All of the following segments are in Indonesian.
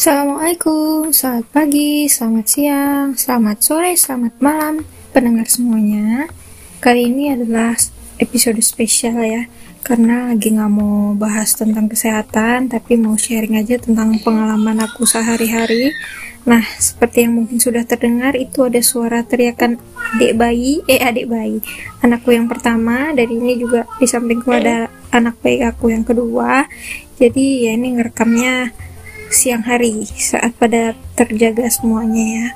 Assalamualaikum, selamat pagi, selamat siang, selamat sore, selamat malam, pendengar semuanya. Kali ini adalah episode spesial ya, karena lagi nggak mau bahas tentang kesehatan, tapi mau sharing aja tentang pengalaman aku sehari-hari. Nah, seperti yang mungkin sudah terdengar, itu ada suara teriakan adik bayi, eh adik bayi, anakku yang pertama, dan ini juga di sampingku ada anak bayi aku yang kedua. Jadi ya ini ngerekamnya siang hari saat pada terjaga semuanya ya.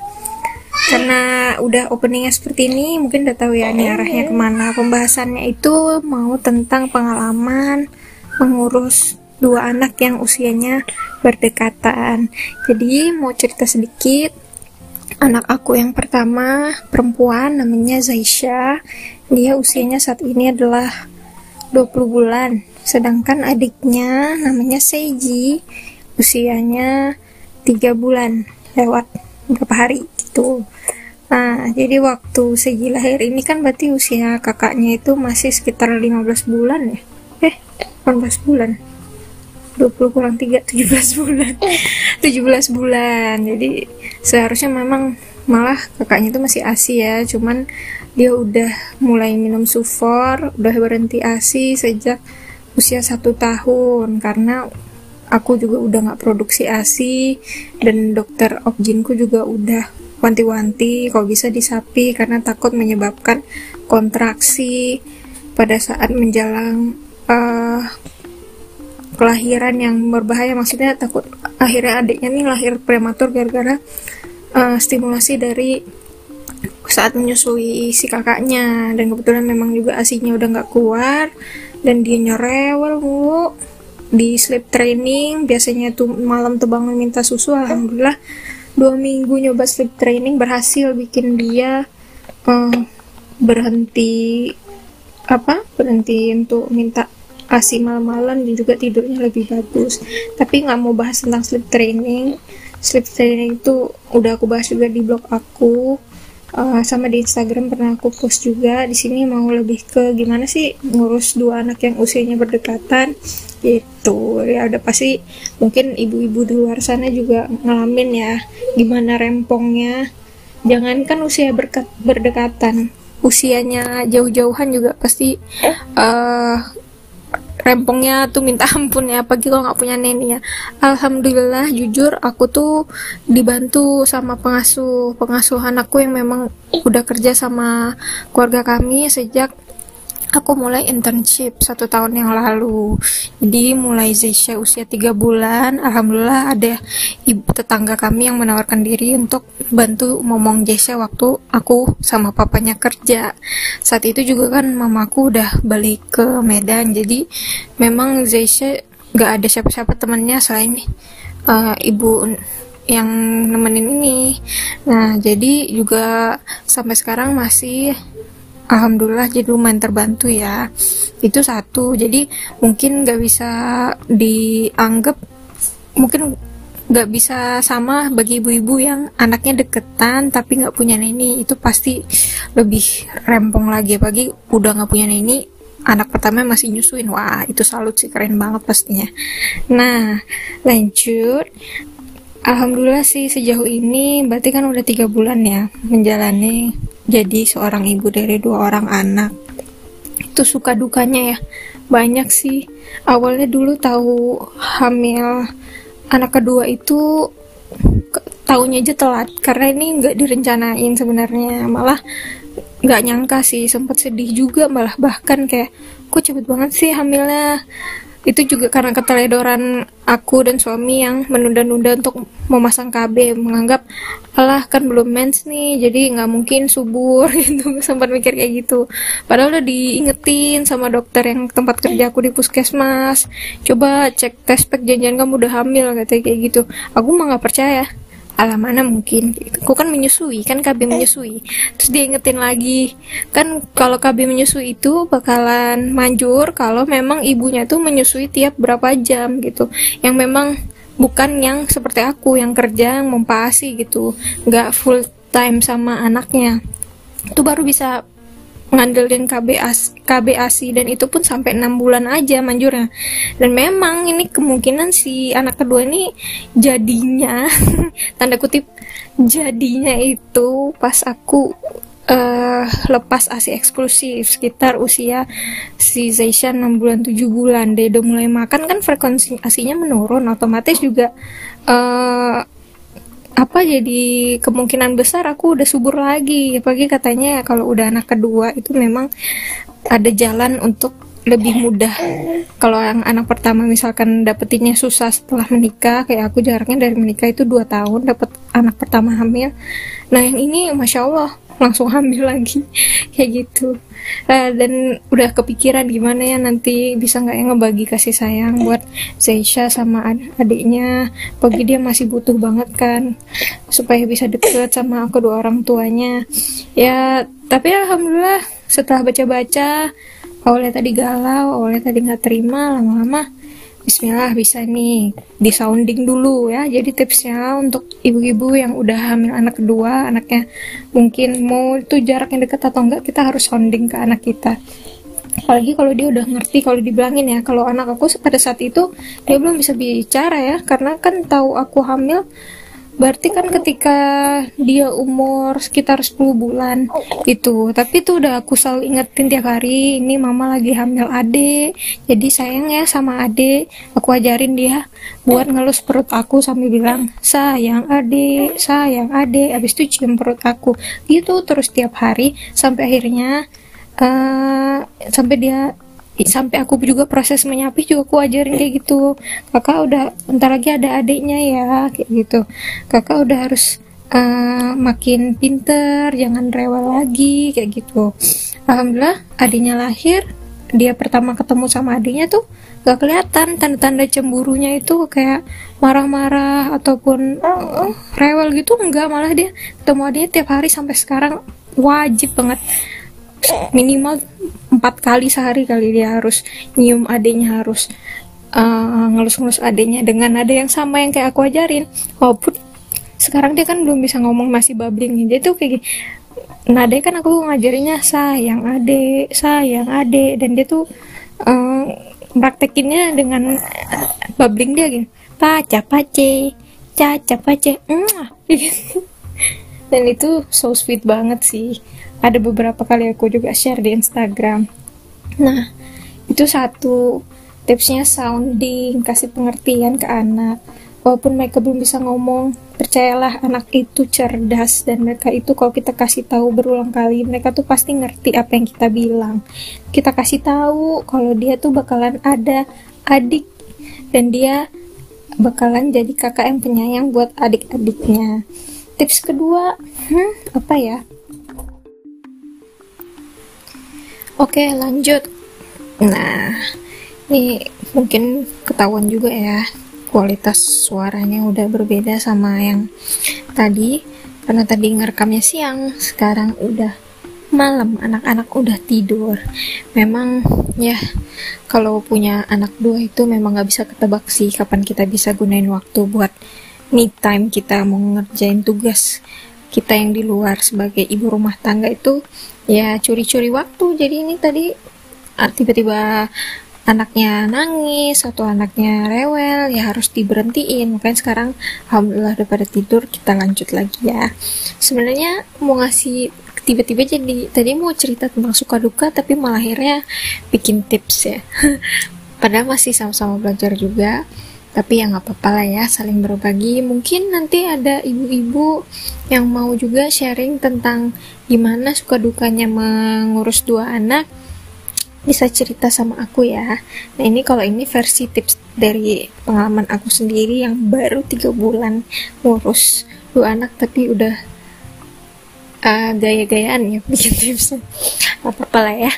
Karena udah openingnya seperti ini mungkin udah tahu ya ini arahnya ke mana. Pembahasannya itu mau tentang pengalaman mengurus dua anak yang usianya berdekatan. Jadi mau cerita sedikit anak aku yang pertama perempuan namanya Zaisha. Dia usianya saat ini adalah 20 bulan. Sedangkan adiknya namanya Seiji usianya tiga bulan lewat berapa hari gitu. Nah jadi waktu Seiji lahir ini kan berarti usia kakaknya itu masih sekitar 15 bulan ya? Eh 18 bulan. 20 kurang 3 17 bulan. 17 bulan. Jadi seharusnya memang malah kakaknya itu masih ASI ya. Cuman dia udah mulai minum sufor udah berhenti ASI sejak usia satu tahun. Karena aku juga udah nggak produksi ASI dan dokter objinku juga udah wanti-wanti kalau bisa disapi karena takut menyebabkan kontraksi pada saat menjelang uh, kelahiran yang berbahaya. Maksudnya takut akhirnya adiknya nih lahir prematur gara-gara uh, stimulasi dari saat menyusui si kakaknya. Dan kebetulan memang juga asinya udah nggak keluar dan dia nyerewel mulu di sleep training biasanya tuh malam tuh bangun minta susu alhamdulillah. Dua minggu nyoba sleep training berhasil bikin dia uh, berhenti apa berhenti untuk minta asi malam-malam dan juga tidurnya lebih bagus. Tapi nggak mau bahas tentang sleep training. Sleep training itu udah aku bahas juga di blog aku uh, sama di Instagram pernah aku post juga di sini mau lebih ke gimana sih ngurus dua anak yang usianya berdekatan gitu. Ya udah pasti mungkin ibu-ibu di luar sana juga ngalamin ya gimana rempongnya. Jangankan usia berkat, berdekatan usianya jauh-jauhan juga pasti uh, rempongnya tuh minta ampun ya apalagi kalau nggak punya nenek ya. Alhamdulillah jujur aku tuh dibantu sama pengasuh pengasuh anakku yang memang udah kerja sama keluarga kami sejak aku mulai internship satu tahun yang lalu. Jadi mulai Zesha usia tiga bulan alhamdulillah ada ibu tetangga kami yang menawarkan diri untuk bantu ngomong Zesha waktu aku sama papanya kerja. Saat itu juga kan mamaku udah balik ke Medan. Jadi memang Zesha gak ada siapa-siapa temannya selain uh, ibu yang nemenin ini. Nah jadi juga sampai sekarang masih Alhamdulillah jadi lumayan terbantu ya. Itu satu. Jadi mungkin gak bisa dianggap mungkin gak bisa sama bagi ibu-ibu yang anaknya deketan tapi gak punya neni. Itu pasti lebih rempong lagi. Pagi udah gak punya neni anak pertama masih nyusuin. Wah itu salut sih. Keren banget pastinya. Nah lanjut Alhamdulillah sih sejauh ini berarti kan udah tiga bulan ya menjalani jadi seorang ibu dari dua orang anak. Itu suka dukanya ya banyak sih. Awalnya dulu tahu hamil anak kedua itu tahunya aja telat karena ini nggak direncanain sebenarnya. Malah nggak nyangka sih sempat sedih juga malah. Bahkan kayak kok cepet banget sih hamilnya itu juga karena keteledoran aku dan suami yang menunda-nunda untuk memasang KB menganggap alah kan belum mens nih jadi nggak mungkin subur gitu. Sempat mikir kayak gitu. Padahal udah diingetin sama dokter yang tempat kerja aku di puskesmas. Coba cek tes janjian kamu udah hamil katanya kayak gitu. Aku mah nggak percaya ala mana mungkin? Aku kan menyusui kan KB menyusui. Terus dia ingetin lagi kan kalau KB menyusui itu bakalan manjur kalau memang ibunya tuh menyusui tiap berapa jam gitu. Yang memang bukan yang seperti aku yang kerja yang mempasi gitu nggak full time sama anaknya. Itu baru bisa ngandelin KB ASI, KB ASI dan itu pun sampai enam bulan aja manjurnya. Dan memang ini kemungkinan si anak kedua ini jadinya tanda kutip jadinya itu pas aku uh, lepas ASI eksklusif sekitar usia si Zaishan 6 bulan 7 bulan. Dia udah mulai makan kan frekuensi ASInya menurun. Otomatis juga uh, apa jadi kemungkinan besar aku udah subur lagi. Apalagi katanya kalau udah anak kedua itu memang ada jalan untuk lebih mudah. Kalau yang anak pertama misalkan dapetinnya susah setelah menikah kayak aku jaraknya dari menikah itu dua tahun dapat anak pertama hamil. Nah yang ini masya Allah langsung hamil lagi. Kayak gitu. Uh, dan udah kepikiran gimana ya nanti bisa nggak ya ngebagi kasih sayang buat Zaisha sama ad adiknya. Bagi dia masih butuh banget kan supaya bisa deket sama kedua orang tuanya. Ya tapi alhamdulillah setelah baca-baca awalnya tadi galau awalnya tadi nggak terima lama-lama Bismillah bisa nih di sounding dulu ya. Jadi tipsnya untuk ibu-ibu yang udah hamil anak kedua anaknya mungkin mau itu jarak yang dekat atau enggak kita harus sounding ke anak kita. Apalagi kalau dia udah ngerti kalau dibilangin ya kalau anak aku pada saat itu dia belum bisa bicara ya karena kan tahu aku hamil Berarti kan ketika dia umur sekitar 10 bulan itu, tapi itu udah aku selalu ingetin tiap hari, ini mama lagi hamil ade, jadi sayang ya sama ade, aku ajarin dia buat ngelus perut aku sambil bilang, sayang ade, sayang ade, abis itu cium perut aku, gitu terus tiap hari, sampai akhirnya, uh, sampai dia sampai aku juga proses menyapih juga aku ajarin kayak gitu. Kakak udah bentar lagi ada adiknya ya kayak gitu. Kakak udah harus uh, makin pinter jangan rewel lagi kayak gitu. Alhamdulillah adiknya lahir dia pertama ketemu sama adiknya tuh gak kelihatan tanda-tanda cemburunya itu kayak marah-marah ataupun uh, rewel gitu enggak. Malah dia ketemu adiknya tiap hari sampai sekarang wajib banget minimal empat kali sehari kali dia harus nyium adenya harus uh, ngelus-ngelus adenya dengan nada yang sama yang kayak aku ajarin. Walaupun sekarang dia kan belum bisa ngomong masih babbling dia tuh kayak gini nada kan aku ngajarinnya sayang ade sayang ade dan dia tuh uh, praktekinnya dengan uh, babbling dia gini paca pace caca pace. Dan itu so sweet banget sih ada beberapa kali aku juga share di Instagram. Nah itu satu tipsnya sounding kasih pengertian ke anak. Walaupun mereka belum bisa ngomong percayalah anak itu cerdas dan mereka itu kalau kita kasih tahu berulang kali mereka tuh pasti ngerti apa yang kita bilang. Kita kasih tahu kalau dia tuh bakalan ada adik dan dia bakalan jadi kakak yang penyayang buat adik-adiknya. Tips kedua hmm, apa ya Oke, lanjut. Nah, ini mungkin ketahuan juga ya kualitas suaranya udah berbeda sama yang tadi karena tadi ngerekamnya siang, sekarang udah malam, anak-anak udah tidur. Memang ya kalau punya anak dua itu memang nggak bisa ketebak sih kapan kita bisa gunain waktu buat me time kita mau ngerjain tugas kita yang di luar sebagai ibu rumah tangga itu ya curi-curi waktu. Jadi ini tadi ah, tiba-tiba anaknya nangis atau anaknya rewel ya harus diberhentiin. Makanya sekarang alhamdulillah udah pada tidur kita lanjut lagi ya. Sebenarnya mau ngasih tiba-tiba jadi tadi mau cerita tentang suka duka tapi malah akhirnya bikin tips ya. Padahal masih sama-sama belajar juga tapi ya nggak apa-apa lah ya saling berbagi. Mungkin nanti ada ibu-ibu yang mau juga sharing tentang gimana suka dukanya mengurus dua anak. Bisa cerita sama aku ya. Nah ini kalau ini versi tips dari pengalaman aku sendiri yang baru tiga bulan ngurus dua anak tapi udah uh, gaya-gayaan ya bikin tipsnya. Apa-apa lah ya.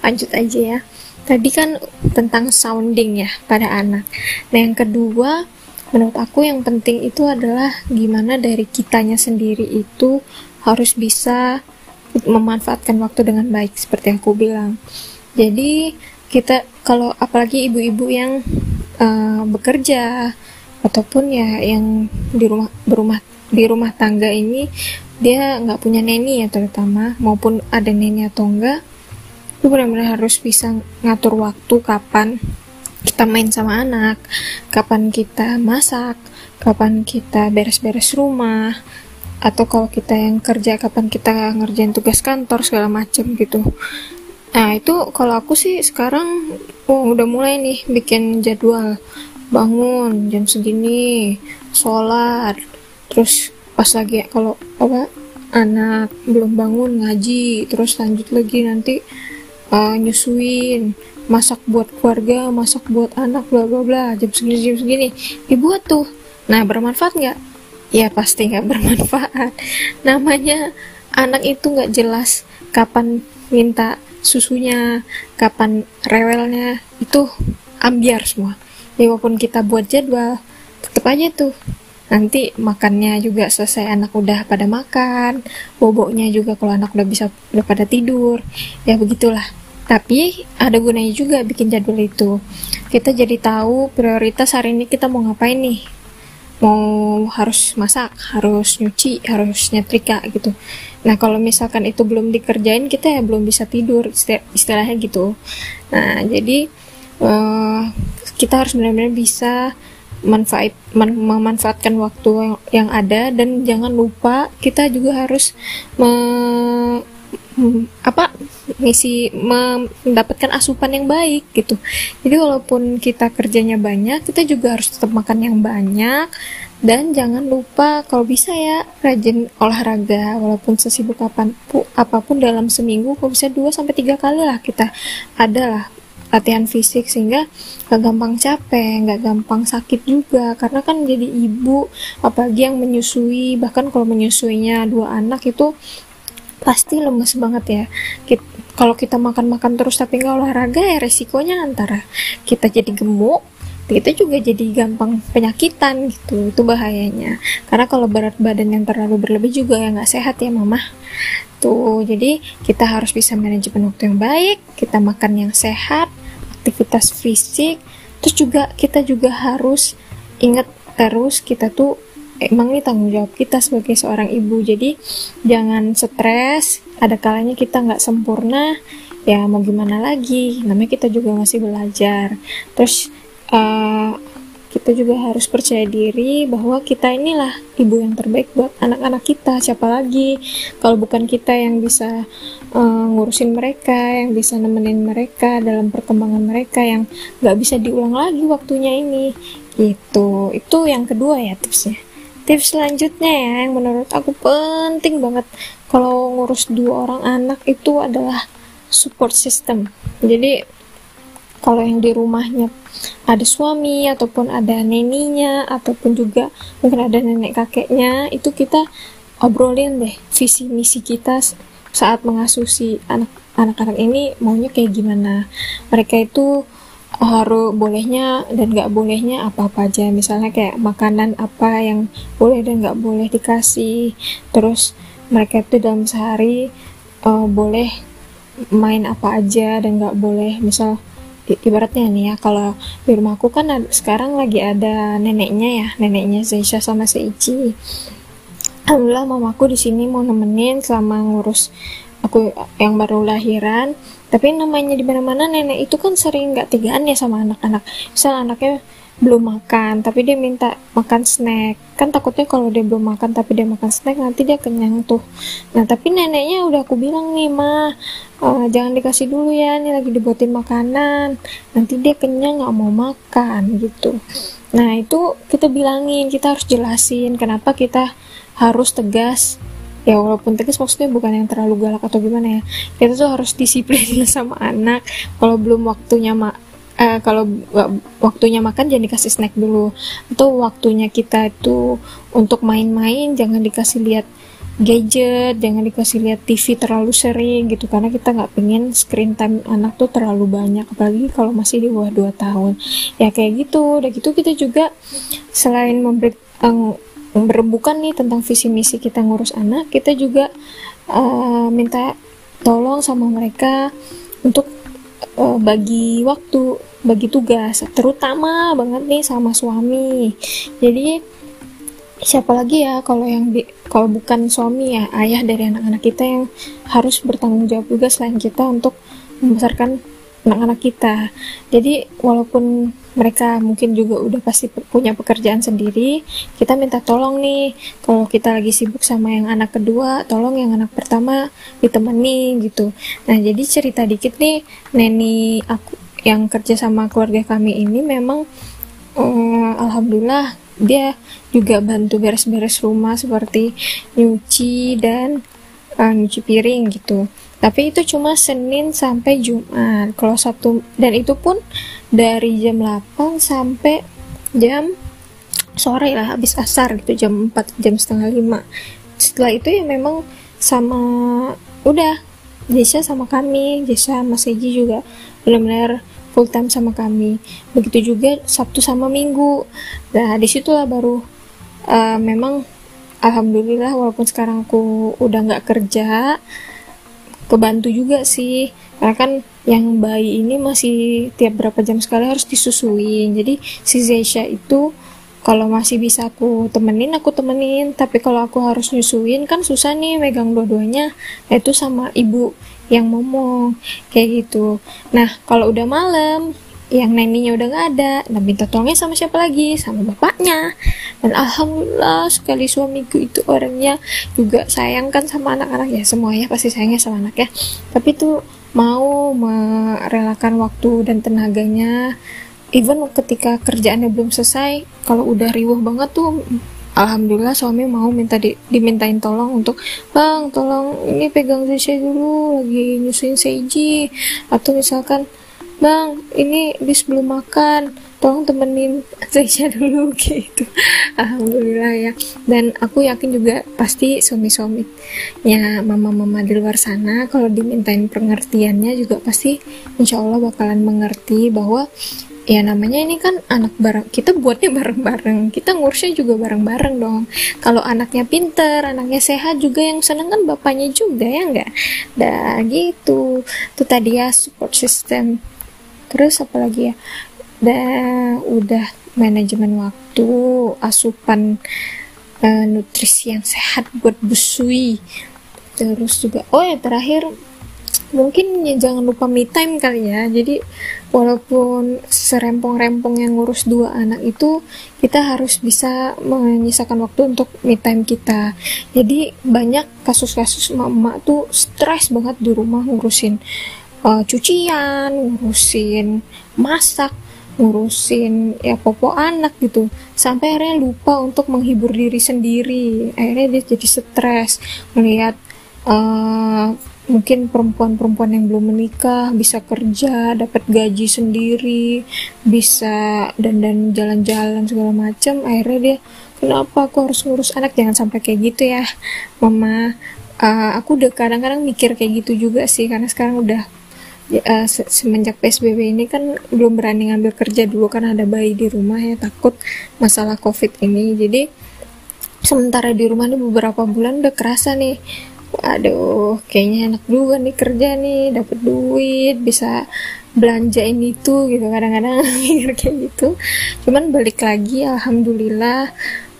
Lanjut aja ya tadi kan tentang sounding ya pada anak. Nah yang kedua menurut aku yang penting itu adalah gimana dari kitanya sendiri itu harus bisa memanfaatkan waktu dengan baik seperti yang aku bilang. Jadi kita kalau apalagi ibu-ibu yang uh, bekerja ataupun ya yang di rumah berumah di rumah tangga ini dia nggak punya neni ya terutama maupun ada neni atau enggak lu benar-benar harus bisa ngatur waktu kapan kita main sama anak kapan kita masak kapan kita beres-beres rumah atau kalau kita yang kerja kapan kita ngerjain tugas kantor segala macem gitu. Nah itu kalau aku sih sekarang oh, udah mulai nih bikin jadwal. Bangun jam segini sholat terus pas lagi kalau apa anak belum bangun ngaji terus lanjut lagi nanti uh, nyusuin masak buat keluarga masak buat anak bla bla bla jam segini jam segini. Dibuat tuh. Nah bermanfaat nggak? Ya pasti nggak bermanfaat. Namanya anak itu nggak jelas kapan minta susunya kapan rewelnya. Itu ambiar semua. Ya walaupun kita buat jadwal tetap aja tuh. Nanti makannya juga selesai anak udah pada makan. Boboknya juga kalau anak udah bisa udah pada tidur. Ya begitulah tapi ada gunanya juga bikin jadwal itu kita jadi tahu prioritas hari ini kita mau ngapain nih mau harus masak, harus nyuci, harus nyetrika gitu. Nah kalau misalkan itu belum dikerjain kita ya belum bisa tidur istilahnya gitu. Nah jadi uh, kita harus benar-benar bisa manfaat man, memanfaatkan waktu yang, ada dan jangan lupa kita juga harus me, apa misi mendapatkan asupan yang baik gitu. Jadi walaupun kita kerjanya banyak kita juga harus tetap makan yang banyak. Dan jangan lupa kalau bisa ya rajin olahraga. Walaupun sesibuk apa pun, apa pun dalam seminggu kalau bisa 2 sampai tiga kali lah kita adalah latihan fisik. Sehingga gak gampang capek, gak gampang sakit juga. Karena kan jadi ibu apalagi yang menyusui bahkan kalau menyusuinya dua anak itu pasti lemes banget ya. Kita, kalau kita makan-makan terus tapi nggak olahraga ya resikonya antara kita jadi gemuk kita juga jadi gampang penyakitan gitu. Itu bahayanya. Karena kalau berat badan yang terlalu berlebih juga ya nggak sehat ya mama. Tuh jadi kita harus bisa manajemen waktu yang baik kita makan yang sehat aktivitas fisik. Terus juga kita juga harus ingat terus kita tuh emang ini tanggung jawab kita sebagai seorang ibu. Jadi jangan stres. Ada kalanya kita nggak sempurna ya mau gimana lagi? Namanya kita juga masih belajar. Terus uh, kita juga harus percaya diri bahwa kita inilah ibu yang terbaik buat anak-anak kita. Siapa lagi? Kalau bukan kita yang bisa uh, ngurusin mereka yang bisa nemenin mereka dalam perkembangan mereka yang nggak bisa diulang lagi waktunya ini. Gitu. Itu yang kedua ya tipsnya tips selanjutnya ya yang menurut aku penting banget. Kalau ngurus dua orang anak itu adalah support system. Jadi kalau yang di rumahnya ada suami ataupun ada neninya ataupun juga mungkin ada nenek kakeknya itu kita obrolin deh visi misi kita saat mengasuh si anak anak-anak ini maunya kayak gimana. Mereka itu harus bolehnya dan nggak bolehnya apa-apa aja. Misalnya kayak makanan apa yang boleh dan nggak boleh dikasih. Terus mereka itu dalam sehari uh, boleh main apa aja dan nggak boleh. Misal ibaratnya nih ya kalau di rumahku kan sekarang lagi ada neneknya ya neneknya Zaisha sama Seichi. Alhamdulillah mamaku di sini mau nemenin selama ngurus aku yang baru lahiran tapi namanya di mana-mana nenek itu kan sering nggak tigaan ya sama anak-anak. Misal anaknya belum makan tapi dia minta makan snack. Kan takutnya kalau dia belum makan tapi dia makan snack nanti dia kenyang tuh. Nah tapi neneknya udah aku bilang nih mah uh, jangan dikasih dulu ya ini lagi dibuatin makanan. Nanti dia kenyang nggak mau makan gitu. Nah itu kita bilangin kita harus jelasin kenapa kita harus tegas ya walaupun tegas maksudnya bukan yang terlalu galak atau gimana ya. Kita tuh harus disiplin sama anak. Kalau belum waktunya mak uh, kalau waktunya makan jangan dikasih snack dulu. Atau waktunya kita itu untuk main-main jangan dikasih lihat gadget jangan dikasih lihat TV terlalu sering gitu. Karena kita nggak pengen screen time anak tuh terlalu banyak apalagi kalau masih di bawah 2 tahun. Ya kayak gitu. Udah gitu kita juga selain memberi um, berembukan nih tentang visi misi kita ngurus anak kita juga uh, minta tolong sama mereka untuk uh, bagi waktu bagi tugas terutama banget nih sama suami. Jadi siapa lagi ya kalau yang kalau bukan suami ya ayah dari anak-anak kita yang harus bertanggung jawab juga selain kita untuk membesarkan anak-anak kita. Jadi walaupun mereka mungkin juga udah pasti punya pekerjaan sendiri kita minta tolong nih kalau kita lagi sibuk sama yang anak kedua tolong yang anak pertama ditemani gitu. Nah jadi cerita dikit nih neni aku yang kerja sama keluarga kami ini memang um, alhamdulillah dia juga bantu beres-beres rumah seperti nyuci dan uh, nyuci piring gitu tapi itu cuma Senin sampai Jumat. Kalau Sabtu dan itu pun dari jam 8 sampai jam sore lah habis asar gitu jam 4 jam setengah 5 setelah itu ya memang sama udah Jesa sama kami Jesa Mas Eji juga benar-benar full time sama kami. Begitu juga Sabtu sama Minggu. Nah di situlah baru uh, memang Alhamdulillah walaupun sekarang aku udah nggak kerja kebantu juga sih. Karena kan yang bayi ini masih tiap berapa jam sekali harus disusuin. Jadi si Zeisha itu kalau masih bisa aku temenin aku temenin. Tapi kalau aku harus nyusuin kan susah nih megang dua-duanya. Itu sama ibu yang ngomong kayak gitu. Nah kalau udah malam yang neninya udah gak ada nah minta tolongnya sama siapa lagi? Sama bapaknya. Dan alhamdulillah sekali suamiku itu orangnya juga sayang kan sama anak-anak. Ya semuanya pasti sayangnya sama anak ya. Tapi tuh mau merelakan waktu dan tenaganya. Even ketika kerjaannya belum selesai kalau udah riuh banget tuh Alhamdulillah suami mau minta di, dimintain tolong untuk bang tolong ini pegang saya dulu lagi nyusuin seiji atau misalkan bang ini bis belum makan. Tolong temenin saya dulu gitu. Alhamdulillah ya. Dan aku yakin juga pasti suami-suaminya mama-mama di luar sana kalau dimintain pengertiannya juga pasti insya Allah bakalan mengerti bahwa ya namanya ini kan anak bareng kita buatnya bareng-bareng. Kita ngurusnya juga bareng-bareng dong. Kalau anaknya pinter anaknya sehat juga yang seneng kan bapaknya juga ya enggak dah gitu. Itu tadi ya support system terus apa lagi ya? Dan udah manajemen waktu asupan uh, nutrisi yang sehat buat busui. Terus juga oh ya terakhir mungkin ya jangan lupa me time kali ya. Jadi walaupun serempong-rempong yang ngurus dua anak itu kita harus bisa menyisakan waktu untuk me time kita. Jadi banyak kasus-kasus mama tuh stres banget di rumah ngurusin uh, cucian, ngurusin masak, ngurusin ya popo anak gitu. Sampai akhirnya lupa untuk menghibur diri sendiri. Akhirnya dia jadi stres melihat uh, mungkin perempuan-perempuan yang belum menikah bisa kerja dapat gaji sendiri bisa dan dan jalan-jalan segala macam. Akhirnya dia kenapa aku harus ngurus anak? Jangan sampai kayak gitu ya mama. Uh, aku udah kadang-kadang mikir kayak gitu juga sih karena sekarang udah uh, semenjak PSBB ini kan belum berani ngambil kerja dulu kan ada bayi di rumah ya takut masalah COVID ini. Jadi sementara di rumah ini beberapa bulan udah kerasa nih. Aduh kayaknya enak juga nih kerja nih dapat duit bisa belanja ini tuh gitu kadang-kadang mikir kayak gitu. Cuman balik lagi alhamdulillah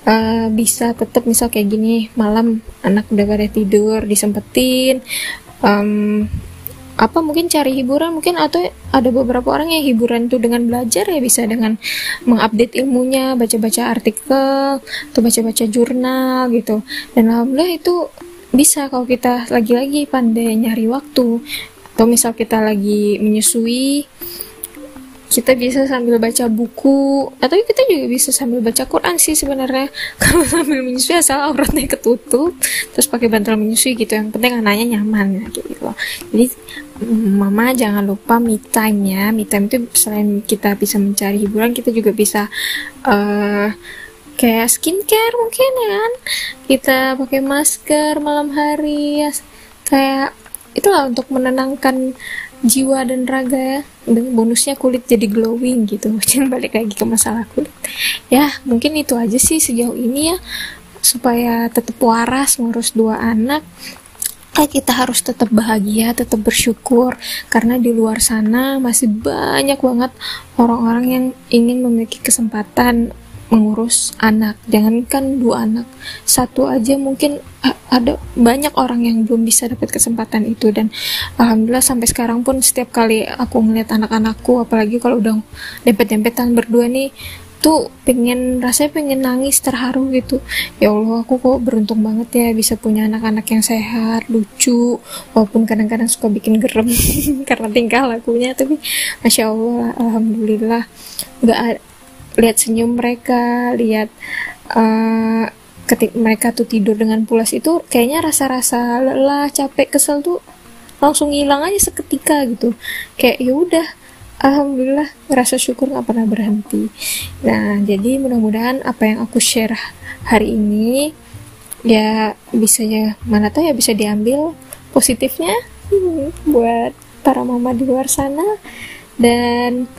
uh, bisa tetap misal kayak gini malam anak udah pada tidur disempetin um, apa mungkin cari hiburan mungkin atau ada beberapa orang yang hiburan itu dengan belajar ya bisa dengan mengupdate ilmunya baca-baca artikel atau baca-baca jurnal gitu. Dan alhamdulillah itu bisa kalau kita lagi-lagi pandai nyari waktu. Atau misal kita lagi menyusui kita bisa sambil baca buku atau kita juga bisa sambil baca Quran sih sebenarnya. Kalau sambil menyusui asal auratnya ketutup terus pakai bantal menyusui gitu. Yang penting anaknya nyaman gitu. Loh jadi mama jangan lupa me time ya me time itu selain kita bisa mencari hiburan kita juga bisa uh, kayak skincare mungkin ya kan? Kita pakai masker malam hari ya. Kayak itulah untuk menenangkan jiwa dan raga ya. Dan bonusnya kulit jadi glowing gitu. Jangan balik lagi ke masalah kulit. Ya mungkin itu aja sih sejauh ini ya. Supaya tetap waras ngurus dua anak. Kayak kita harus tetap bahagia, tetap bersyukur. Karena di luar sana masih banyak banget orang-orang yang ingin memiliki kesempatan mengurus anak. Jangankan dua anak satu aja mungkin ada banyak orang yang belum bisa dapat kesempatan itu. Dan alhamdulillah sampai sekarang pun setiap kali aku ngeliat anak-anakku apalagi kalau udah dempet-dempetan berdua nih tuh pengen rasanya pengen nangis terharu gitu. Ya Allah aku kok beruntung banget ya bisa punya anak-anak yang sehat lucu walaupun kadang-kadang suka bikin gerem karena tingkah lakunya. Tapi masya Allah alhamdulillah nggak lihat senyum mereka lihat uh, ketika mereka tuh tidur dengan pulas itu kayaknya rasa-rasa lelah capek kesel tuh langsung hilang aja seketika gitu. Kayak ya udah alhamdulillah rasa syukur nggak pernah berhenti. Nah jadi mudah-mudahan apa yang aku share hari ini ya bisa ya mana tahu ya bisa diambil positifnya hmm, buat para mama di luar sana. Dan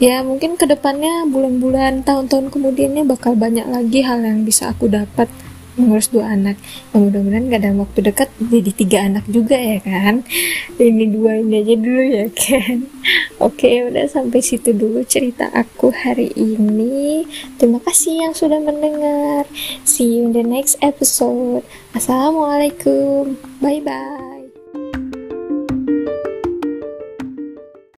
ya mungkin ke depannya bulan-bulan tahun-tahun kemudiannya bakal banyak lagi hal yang bisa aku dapat mengurus dua anak. Ya mudah-mudahan gak dalam waktu dekat jadi tiga anak juga ya kan? Ini dua ini aja dulu ya kan? Oke udah sampai situ dulu cerita aku hari ini. Terima kasih yang sudah mendengar. See you in the next episode. Assalamualaikum. Bye bye